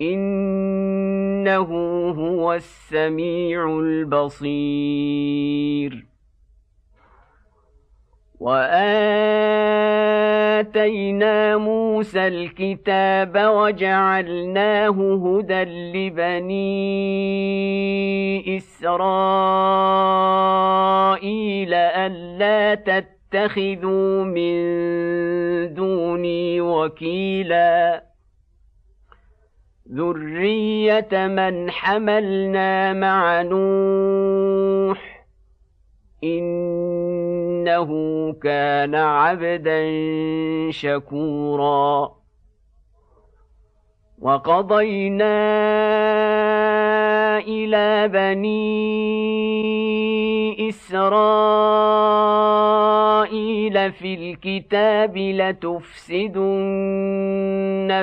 إنه هو السميع البصير. وآتينا موسى الكتاب وجعلناه هدى لبني إسرائيل ألا تتخذوا من دوني وكيلا. ذريه من حملنا مع نوح انه كان عبدا شكورا وقضينا إلى بني اسرائيل في الكتاب لتفسدن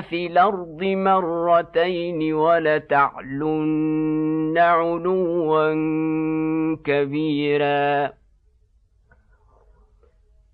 في الأرض مرتين ولتعلن علوا كبيرا.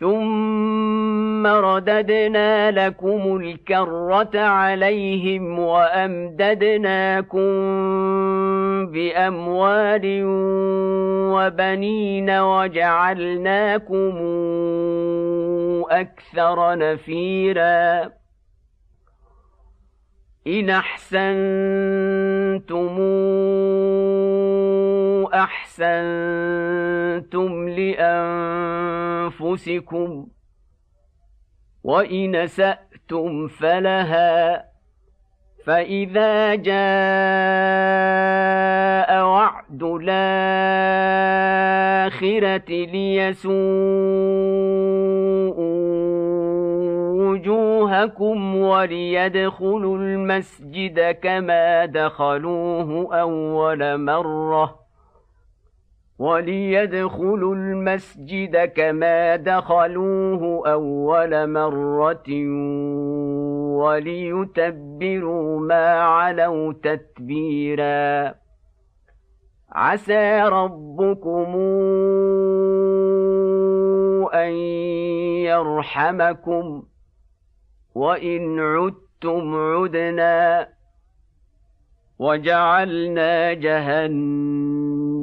ثم رددنا لكم الكرة عليهم وأمددناكم بأموال وبنين وجعلناكم أكثر نفيرا إن أحسنتم أحسنتم لأنفسكم وإن سأتم فلها فإذا جاء وعد الآخرة ليسوءوا وجوهكم وليدخلوا المسجد كما دخلوه أول مرة وليدخلوا المسجد كما دخلوه أول مرة وليتبروا ما علوا تتبيرا. عسى ربكم أن يرحمكم وإن عدتم عدنا وجعلنا جهنم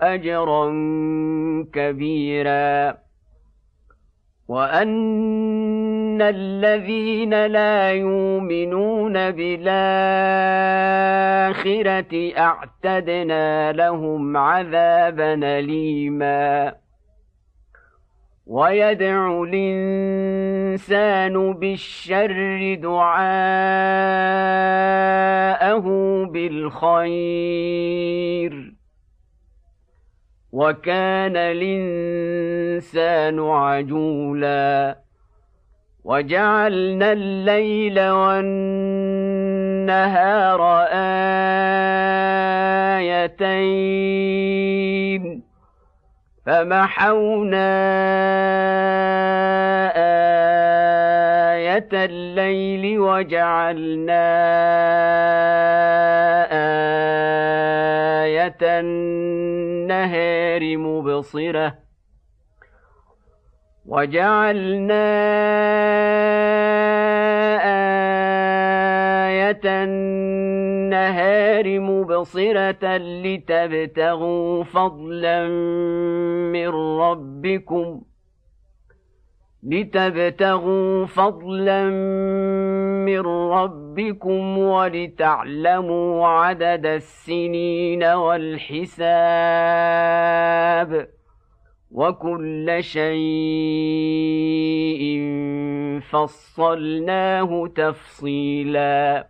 اجرا كبيرا. وأن الذين لا يؤمنون بالآخرة أعتدنا لهم عذابا اليما. ويدعو الإنسان بالشر دعاءه بالخير. وكان الإنسان عجولا وجعلنا الليل والنهار آيتين فمحونا آية الليل وجعلنا آية مبصرة وجعلنا آية النهار مبصرة لتبتغوا فضلا من ربكم ۖ لتبتغوا فضلا من ربكم ولتعلموا عدد السنين والحساب وكل شيء فصلناه تفصيلا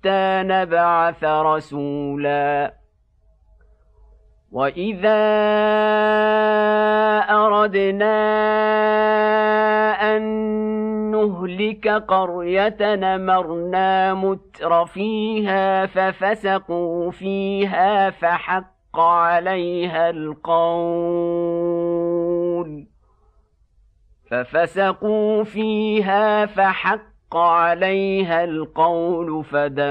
حتى نبعث رسولا. واذا اردنا ان نهلك قريه نمرنا متر فيها ففسقوا فيها فحق عليها القول ففسقوا فيها فحق حق عليها القول فدمرناها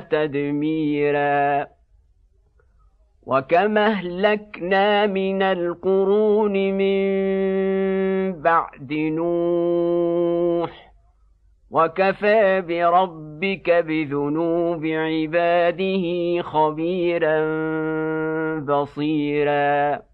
تدميرا وكما اهلكنا من القرون من بعد نوح وكفى بربك بذنوب عباده خبيرا بصيرا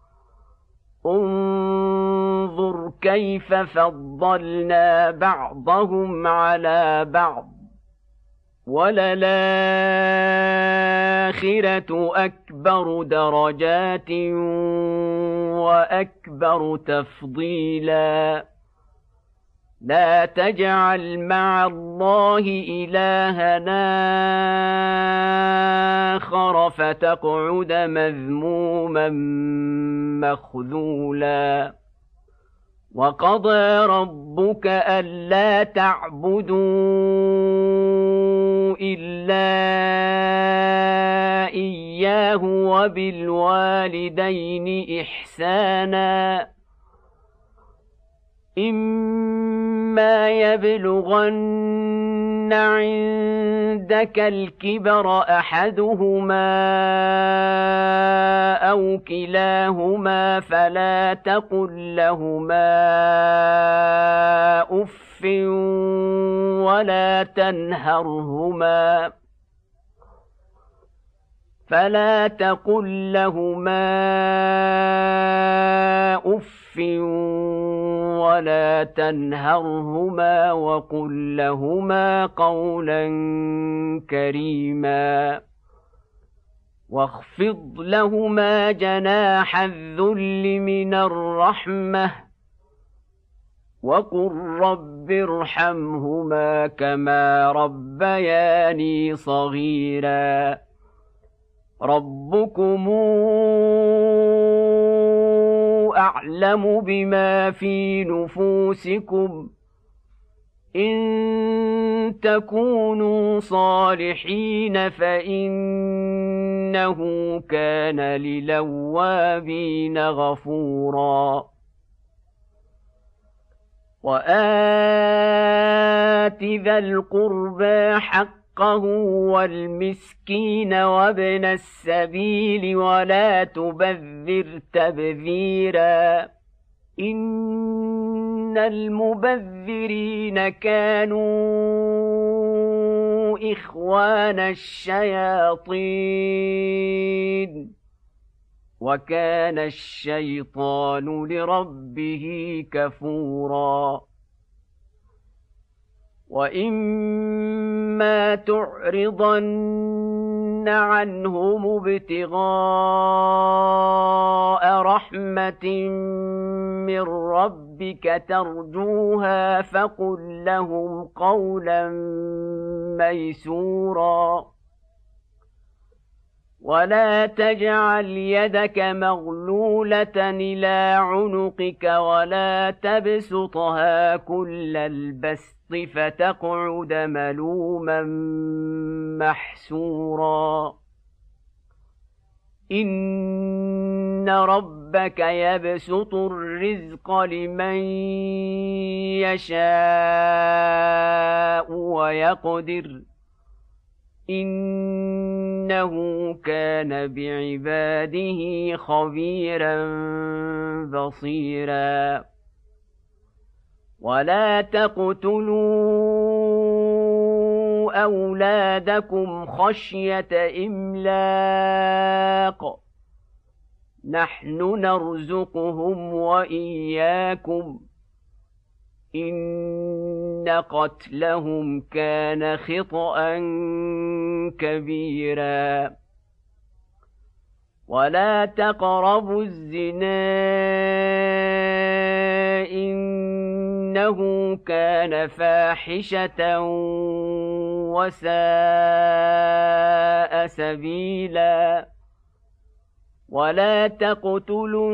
انظر كيف فضلنا بعضهم على بعض وللآخرة أكبر درجات وأكبر تفضيلا لا تجعل مع الله إلهنا آخر فتقعد مذموما مخذولا. وقضى ربك ألا تعبدوا إلا إياه وبالوالدين إحسانا. إما يبلغن عندك الكبر أحدهما أو كلاهما فلا تقل لهما أف ولا تنهرهما فلا تقل لهما اف ولا تنهرهما وقل لهما قولا كريما. واخفض لهما جناح الذل من الرحمة وقل رب ارحمهما كما ربياني صغيرا. ربكم أعلم بما في نفوسكم إن تكونوا صالحين فإنه كان للوابين غفورا. وآت ذا القربى حقه والمسكين وابن السبيل ولا تبذر تبذيرا. إن المبذرين كانوا إخوان الشياطين. وكان الشيطان لربه كفورا. واما تعرضن عنهم ابتغاء رحمه من ربك ترجوها فقل لهم قولا ميسورا ولا تجعل يدك مغلوله إلى عنقك ولا تبسطها كل البسط فتقعد ملوما محسورا ان ربك يبسط الرزق لمن يشاء ويقدر انه كان بعباده خبيرا بصيرا. ولا تقتلوا اولادكم خشيه املاق. نحن نرزقهم واياكم. ان قتلهم كان خطا كبيرا. ولا تقربوا الزنا انه كان فاحشه وساء سبيلا. ولا تقتلوا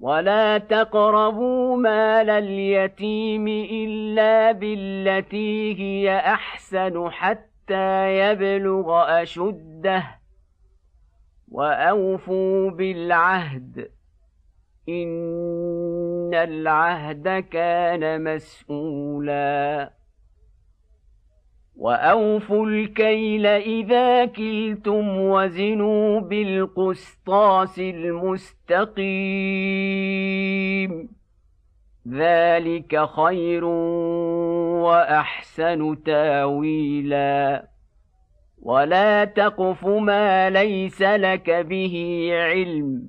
ولا تقربوا مال اليتيم الا بالتي هي احسن حتى يبلغ اشده واوفوا بالعهد ان العهد كان مسؤولا واوفوا الكيل اذا كلتم وزنوا بالقسطاس المستقيم ذلك خير واحسن تاويلا ولا تقف ما ليس لك به علم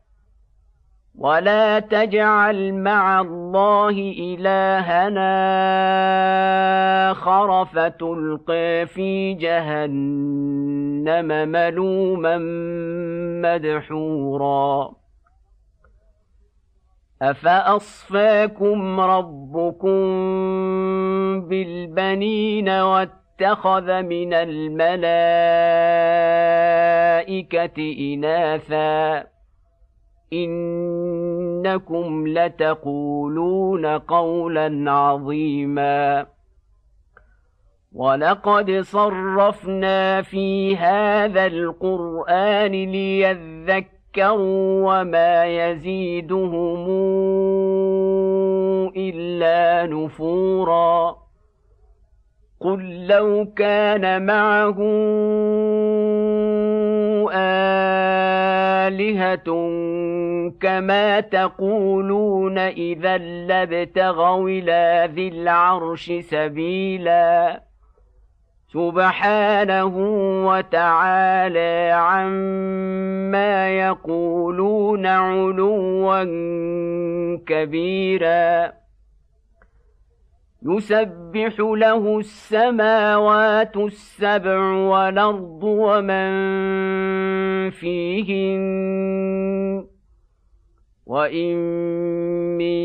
ولا تجعل مع الله الهنا اخر فتلقي في جهنم ملوما مدحورا افاصفاكم ربكم بالبنين واتخذ من الملائكه اناثا إنكم لتقولون قولا عظيما. ولقد صرفنا في هذا القرآن ليذكر ذكروا وما يزيدهم إلا نفورا. قل لو كان معه الهه كما تقولون اذا لابتغوا إلى ذي العرش سبيلا سبحانه وتعالى عما يقولون علوا كبيرا يسبح له السماوات السبع والأرض ومن فيهن وإن من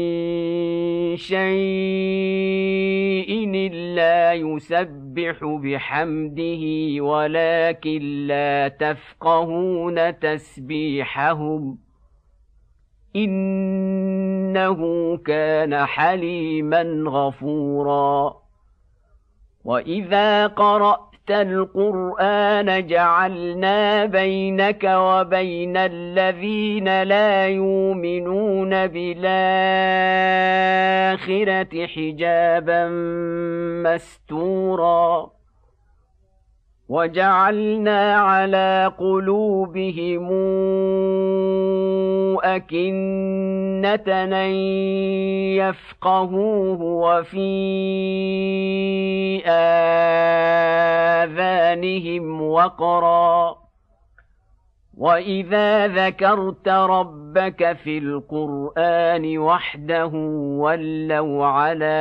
شيء إلا يسبح بحمده ولكن لا تفقهون تسبيحهم إنه كان حليما غفورا. وإذا قرأت القرآن جعلنا بينك وبين الذين لا يؤمنون بالآخرة حجابا مستورا. وجعلنا على قلوبهم أكنة أن يفقهوه وفي آذانهم وقرا وإذا ذكرت ربك في القرآن وحده ولوا على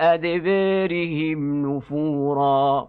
أدبارهم نفورا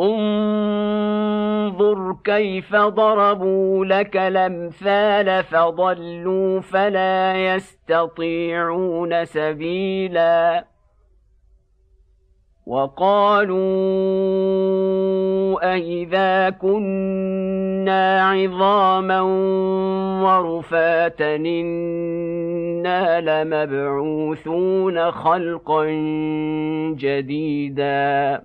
انظر كيف ضربوا لك الأمثال فضلوا فلا يستطيعون سبيلا. وقالوا أإذا كنا عظاما ورفاتا إنا لمبعوثون خلقا جديدا.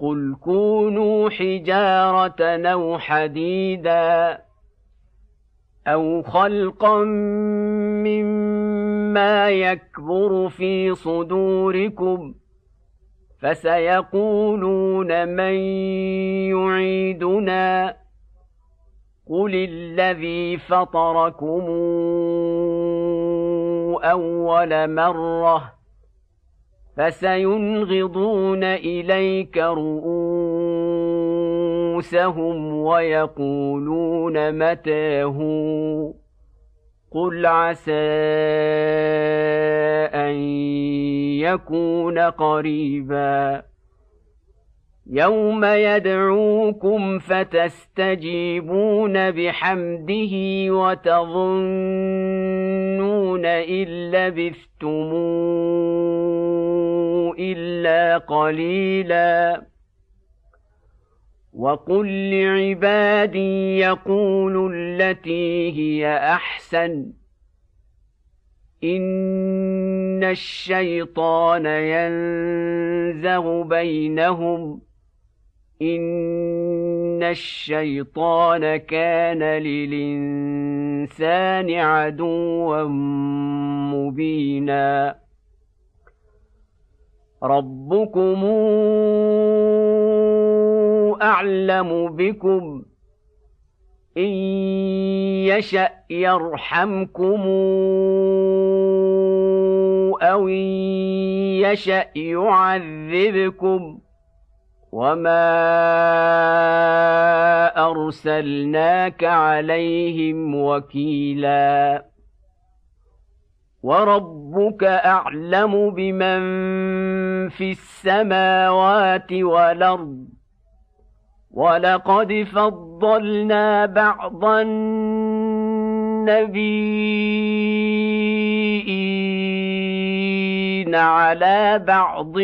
قل كونوا حجاره أو حديدا أو خلقا مما يكبر في صدوركم فسيقولون من يعيدنا قل الذي فطركم اول مره فسينغضون إليك رؤوسهم ويقولون متاه. قل عسى أن يكون قريبا. يوم يدعوكم فتستجيبون بحمده وتظنون إن لبثتموا الا قليلا وقل لعبادي يقولوا التي هي احسن إن إن الشيطان ينزغ بينهم إن الشيطان كان للإنسان عدوا مبينا ربكم أعلم بكم إن يشأ يرحمكم أو إن يشأ يعذبكم وما أرسلناك عليهم وكيلا وربك أعلم بمن في السماوات والأرض ولقد فضلنا بعض النبيين على بعض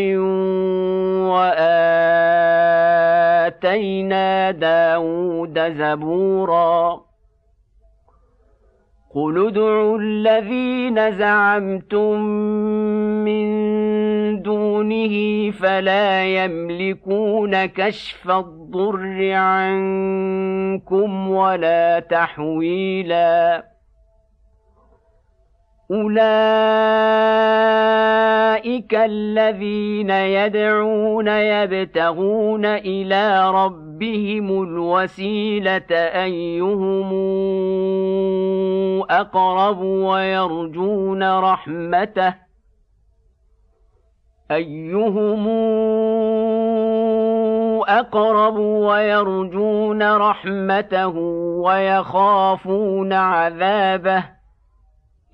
واتينا داود زبورا قل ادعوا الذين زعمتم من دونه فلا يملكون كشف الضر عنكم ولا تحويلا اولئك الذين يدعون يبتغون إلى ربهم الوسيله ايهم اقرب ويرجون رحمته ايهم اقرب ويرجون رحمته ويخافون عذابه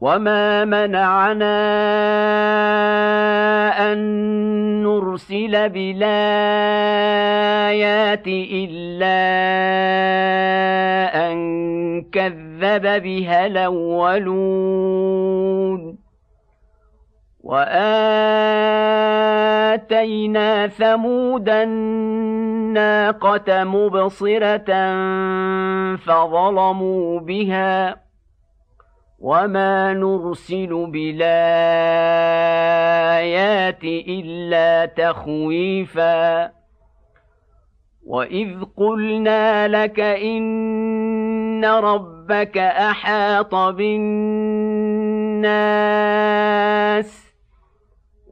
وما منعنا ان نرسل بالايات الا ان كذب بها الاولون واتينا ثمود الناقه مبصره فظلموا بها وما نرسل بالايات الا تخويفا واذ قلنا لك ان ربك احاط بالناس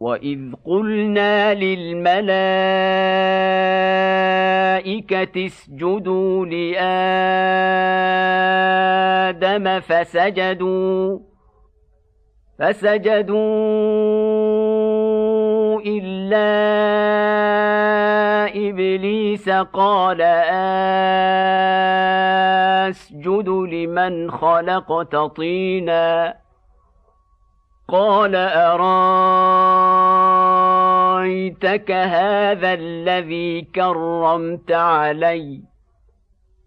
واذ قلنا للملائكه اسجدوا لادم فسجدوا فسجدوا الا ابليس قال اسجد لمن خلقت طينا قال أرأيتك هذا الذي كرمت علي؟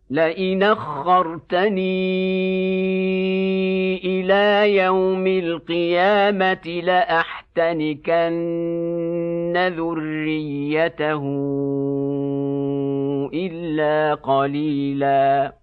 لئن أخرتني إلى يوم القيامة لأحتنكن ذريته إلا قليلا.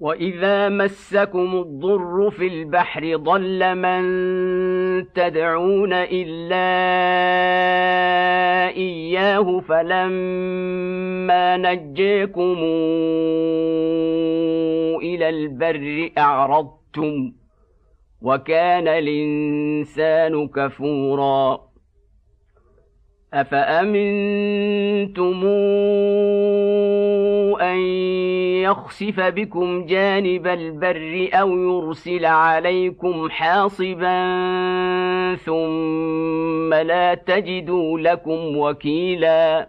واذا مسكم الضر في البحر ضل من تدعون الا اياه فلما نجيكم إلى البر اعرضتم وكان الانسان كفورا أفأمنتم أن يخسف بكم جانب البر أو يرسل عليكم حاصبا ثم لا تجدوا لكم وكيلا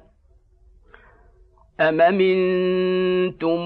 أم أمنتم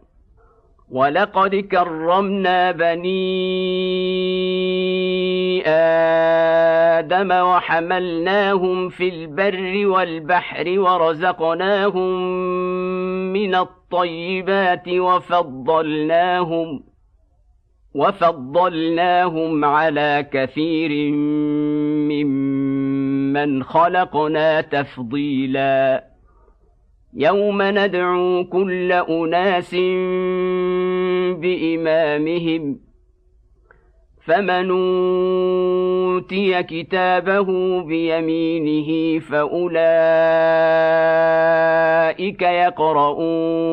ولقد كرمنا بني آدم وحملناهم في البر والبحر ورزقناهم من الطيبات وفضلناهم وفضلناهم على كثير ممن خلقنا تفضيلا يوم ندعو كل اناس بإمامهم فمن أوتي كتابه بيمينه فأولئك يقرؤون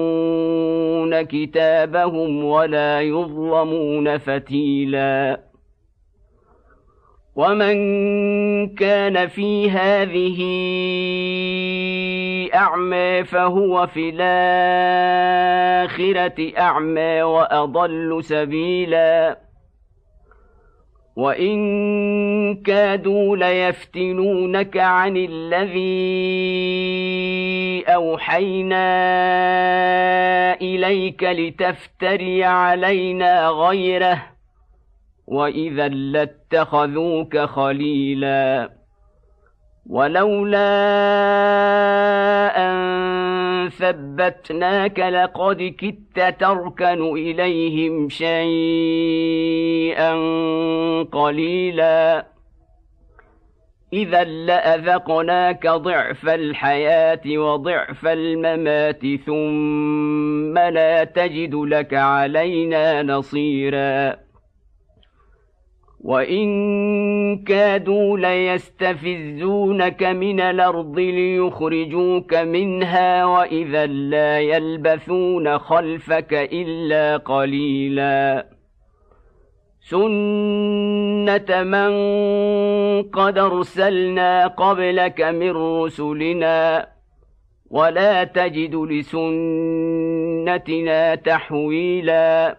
كتابهم ولا يظلمون فتيلا ومن كان في هذه اعمى فهو في الاخره اعمى واضل سبيلا وان كادوا ليفتنونك عن الذي اوحينا اليك لتفتري علينا غيره واذا لاتخذوك خليلا ولولا ان ثبتناك لقد كدت تركن اليهم شيئا قليلا اذا لاذقناك ضعف الحياة وضعف الممات ثم لا تجد لك علينا نصيرا وان كادوا ليستفزونك من الأرض ليخرجوك منها واذا لا يلبثون خلفك الا قليلا سنه من قد ارسلنا قبلك من رسلنا ولا تجد لسنتنا تحويلا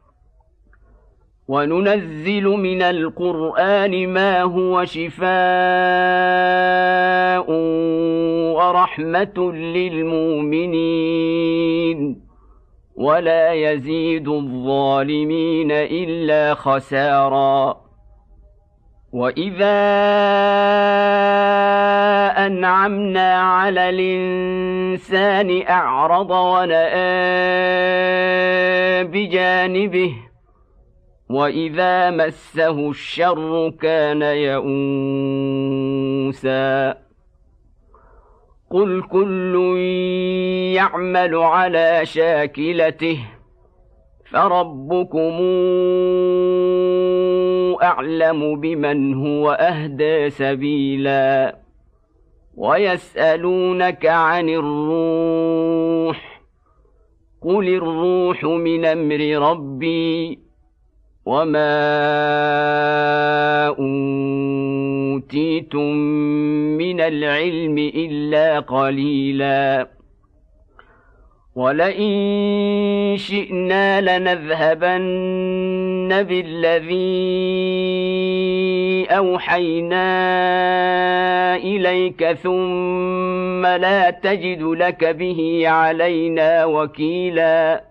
وننزل من القرآن ما هو شفاء ورحمة للمؤمنين. ولا يزيد الظالمين إلا خسارا. وإذا أنعمنا على الإنسان أعرض ونأى بجانبه واذا مسه الشر كان يئوسا قل كل يعمل على شاكلته فربكم اعلم بمن هو اهدى سبيلا ويسالونك عن الروح قل الروح من أمر ربي وما اوتيتم من العلم الا قليلا ولئن شئنا لنذهبن بالذي اوحينا اليك ثم لا تجد لك به علينا وكيلا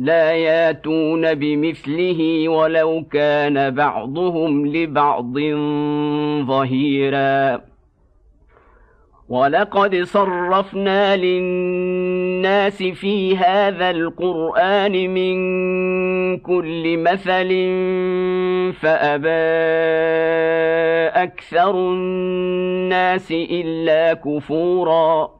لا ياتون بمثله ولو كان بعضهم لبعض ظهيرا. ولقد صرفنا للناس في هذا القرآن من كل مثل فأبى أكثر الناس إلا كفورا.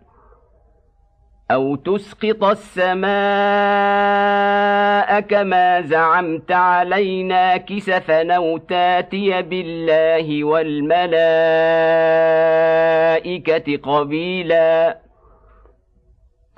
أو تسقط السماء كما زعمت علينا كسفا أو تاتي بالله والملائكه قبيلا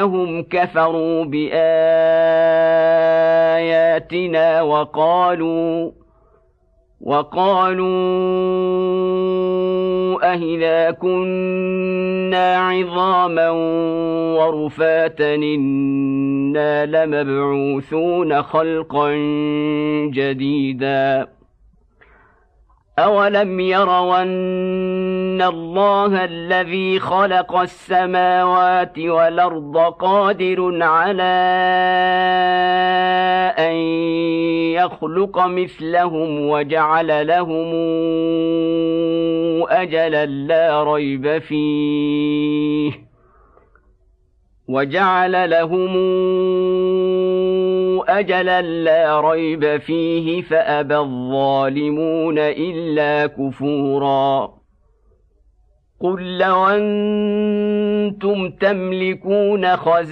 بانهم كفروا بآياتنا وقالوا وقالوا أهذا كنا عظاما ورفاتا إنا لمبعوثون خلقا جديدا. أولم يروا أن الله الذي خلق السماوات والأرض قادر على أن يخلق مثلهم وجعل لهم أجلا لا ريب فيه وجعل لهم أجلا لا ريب فيه فأبى الظالمون إلا كفورا. قل لو أنتم تملكون خزائن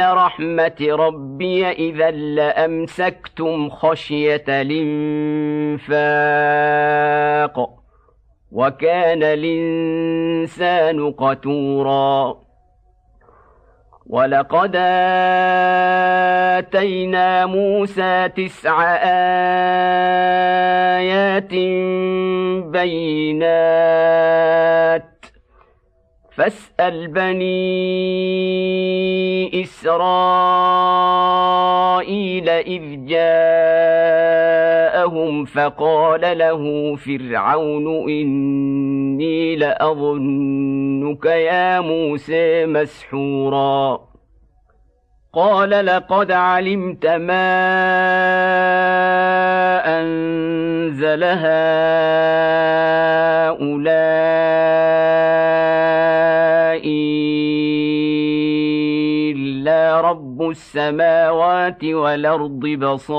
رحمة ربي إذا لأمسكتم خشية الإنفاق وكان الإنسان قتورا. ولقد آتينا موسى تسع آيات بينات. فاسأل بني إسرائيل إذ جاءهم فقال له فرعون إني لأظنك يا موسى مسحورا. قال لقد علمت ما أنزل هؤلاء رب السماوات والأرض بصائر.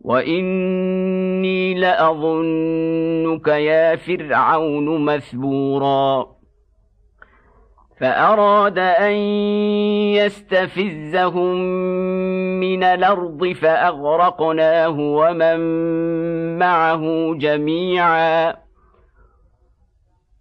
وإني لأظنك يا فرعون مثبورا. فأراد أن يستفزهم من الأرض فأغرقناه ومن معه جميعا.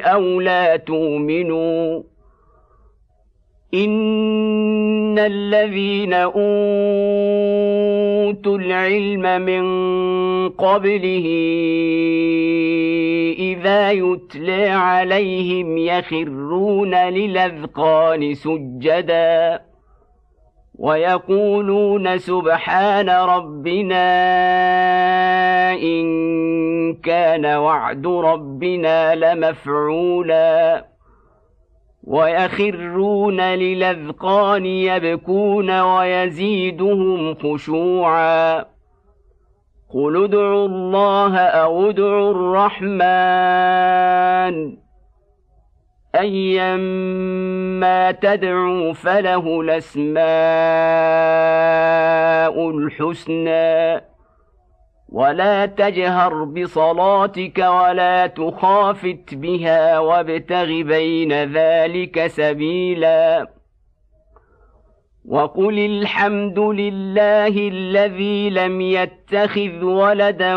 أو لا تؤمنوا إن الذين أوتوا العلم من قبله إذا يتلى عليهم يخرون للأذقان سجدا ويقولون سبحان ربنا إن كان وعد ربنا لمفعولا ويخرون للأذقان يبكون ويزيدهم خشوعا قل ادعوا الله أو ادعوا الرحمن ايما تدعوا فله الأسماء الحسنى. ولا تجهر بصلاتك ولا تخافت بها وابتغ بين ذلك سبيلا. وقل الحمد لله الذي لم يتخذ ولدا